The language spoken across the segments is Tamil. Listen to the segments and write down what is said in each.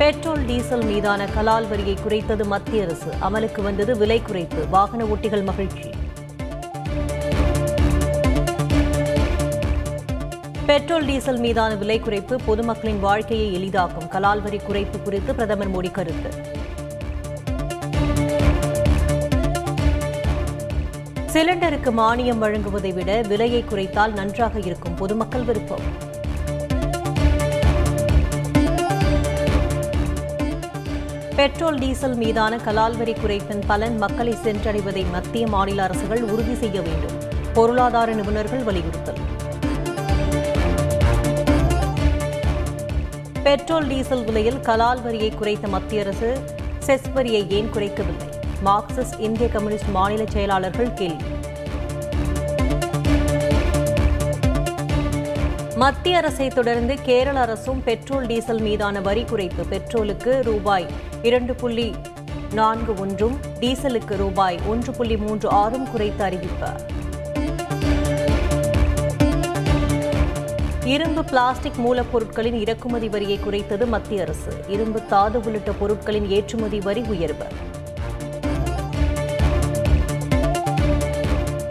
பெட்ரோல் டீசல் மீதான கலால் வரியை குறைத்தது மத்திய அரசு. அமலுக்கு வந்தது விலை குறைப்பு. வாகன ஓட்டிகள் மகிழ்ச்சி. பெட்ரோல் டீசல் மீதான விலை குறைப்பு பொதுமக்களின் வாழ்க்கையை எளிதாக்கும். கலால் வரி குறைப்பு குறித்து பிரதமர் மோடி கருத்து. சிலிண்டருக்கு மானியம் வழங்குவதை விட விலையை குறைத்தால் நன்றாக இருக்கும் பொதுமக்கள் விருப்பம். பெட்ரோல் டீசல் மீதான கலால் வரி குறைப்பின் பலன் மக்களை சென்றடைவதை மத்திய மாநில அரசுகள் உறுதி செய்ய வேண்டும். பொருளாதார நிபுணர்கள் வலியுறுத்தல். பெட்ரோல் டீசல் விலையில் கலால் வரியை குறைத்த மத்திய அரசு செஸ் வரியை ஏன் குறைக்கவில்லை? மார்க்சிஸ்ட் இந்திய கம்யூனிஸ்ட் மாநில செயலாளர்கள் கேள்வி. மத்திய அரசை தொடர்ந்து கேரள அரசும் பெட்ரோல் டீசல் மீதான வரி குறைப்பு. பெட்ரோலுக்கு ரூபாய் இரண்டு புள்ளி நான்கு ஒன்றும் டீசலுக்கு ரூபாய் ஒன்று புள்ளி மூன்று ஆறும் குறைத்து அறிவிப்பு. இரும்பு பிளாஸ்டிக் மூலப்பொருட்களின் இறக்குமதி வரியை குறைத்தது மத்திய அரசு. இரும்பு தாது உள்ளிட்ட பொருட்களின் ஏற்றுமதி வரி உயர்வு.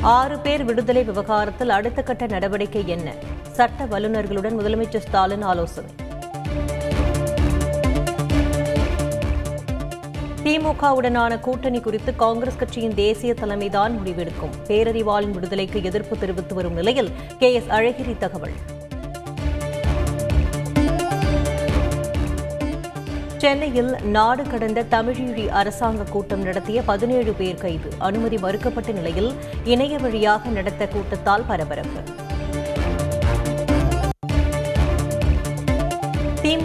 ஆறு பேர் விடுதலை விவகாரத்தில் அடுத்த கட்ட நடவடிக்கை என்ன? சட்ட வல்லுநர்களுடன் முதலமைச்சர் ஸ்டாலின் ஆலோசனை. திமுகவுடனான கூட்டணி குறித்து காங்கிரஸ் கட்சியின் தேசிய தலைமைதான் முடிவெடுக்கும். பேரறிவாளன் விடுதலைக்கு எதிர்ப்பு தெரிவித்து வரும் நிலையில் கே எஸ் அழகிரி தகவல். சென்னையில் நாடு கடந்த தமிழீழி அரசாங்க கூட்டம் நடத்திய பதினேழு பேர் கைது. அனுமதி மறுக்கப்பட்ட நிலையில் இணைய வழியாக நடத்த கூட்டத்தால் பரபரப்பு.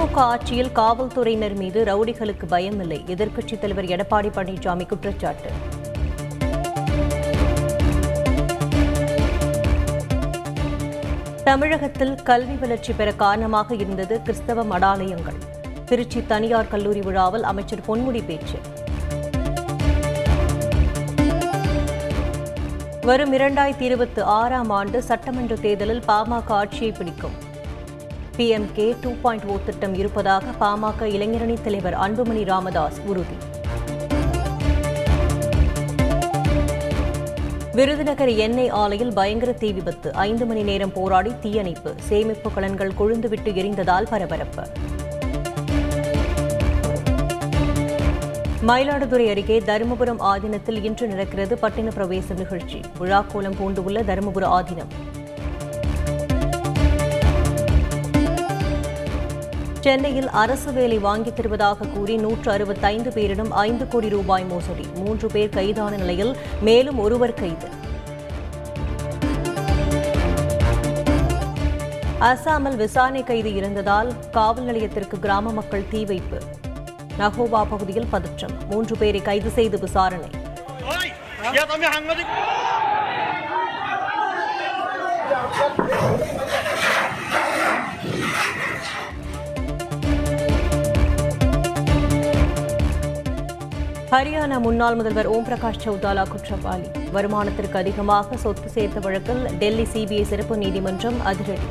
திமுக ஆட்சியில் காவல்துறையினர் மீது ரவுடிகளுக்கு பயமில்லை. எதிர்க்கட்சித் தலைவர் எடப்பாடி பழனிசாமி குற்றச்சாட்டு. தமிழகத்தில் கல்வி வளர்ச்சி பெற காரணமாக இருந்தது கிறிஸ்தவ மடாலயங்கள். திருச்சி தனியார் கல்லூரி விழாவில் அமைச்சர் பொன்முடி பேச்சு. வரும் இரண்டாயிரத்தி இருபத்தி ஆறாம் ஆண்டு சட்டமன்ற தேர்தலில் பாமக ஆட்சியை பிடிக்கும். பிஎம்கே டூ பாயிண்ட் ஓ திட்டம் இருப்பதாக பாமக இளைஞரணி தலைவர் அன்புமணி ராமதாஸ் உறுதி. விருதுநகர் எண்ணெய் ஆலையில் பயங்கர தீ விபத்து. ஐந்து மணி நேரம் போராடி தீயணைப்பு. சேமிப்பு கலன்கள் கொழுந்துவிட்டு எரிந்ததால் பரபரப்பு. மயிலாடுதுறை அருகே தருமபுரம் ஆதீனத்தில் இன்று நடக்கிறது பட்டின பிரவேசம் நிகழ்ச்சி. விழாக்கோலம் பூண்டுள்ள தருமபுர ஆதீனம். சென்னையில் அரசு வேலை வாங்கித் தருவதாக கூறி நூற்று அறுபத்தைந்து பேரிடம் ஐந்து கோடி ரூபாய் மோசடி. மூன்று பேர் கைதான நிலையில் மேலும் ஒருவர் கைது. அசாமில் விசாரணை கைது இருந்ததால் காவல் நிலையத்திற்கு கிராம மக்கள் தீ வைப்பு. நகோவா பகுதியில் பதற்றம். மூன்று பேரை கைது செய்து விசாரணை. ஹரியானா முன்னாள் முதல்வர் ஓம் பிரகாஷ் சௌதாலா குற்றவாளி. வருமானத்திற்கு அதிகமாக சொத்து சேர்த்த வழக்கில் டெல்லி சிபிஐ சிறப்பு நீதிமன்றம் அதிரடி.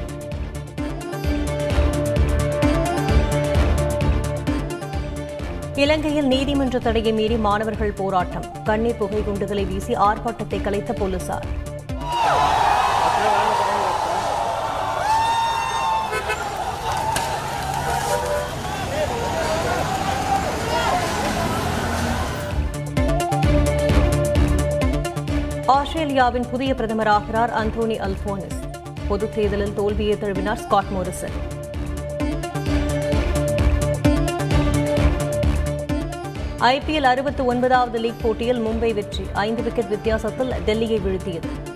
இலங்கையில் நீதிமன்ற தடையை மீறி மாணவர்கள் போராட்டம். கண்ணீர் புகை குண்டுகளை வீசி ஆர்ப்பாட்டத்தை கலைத்த போலீசார். ஆஸ்திரேலியாவின் புதிய பிரதமராகிறார் அந்தோனி அல்போனிஸ். பொதுத் தேர்தலில் தோல்வியை தழுவினார் ஸ்காட் மோரிசன். ஐபிஎல் அறுபத்தி ஒன்பதாவது லீக் போட்டியில் மும்பை வெற்றி. ஐந்து விக்கெட் வித்தியாசத்தில் டெல்லியை வீழ்த்தியது.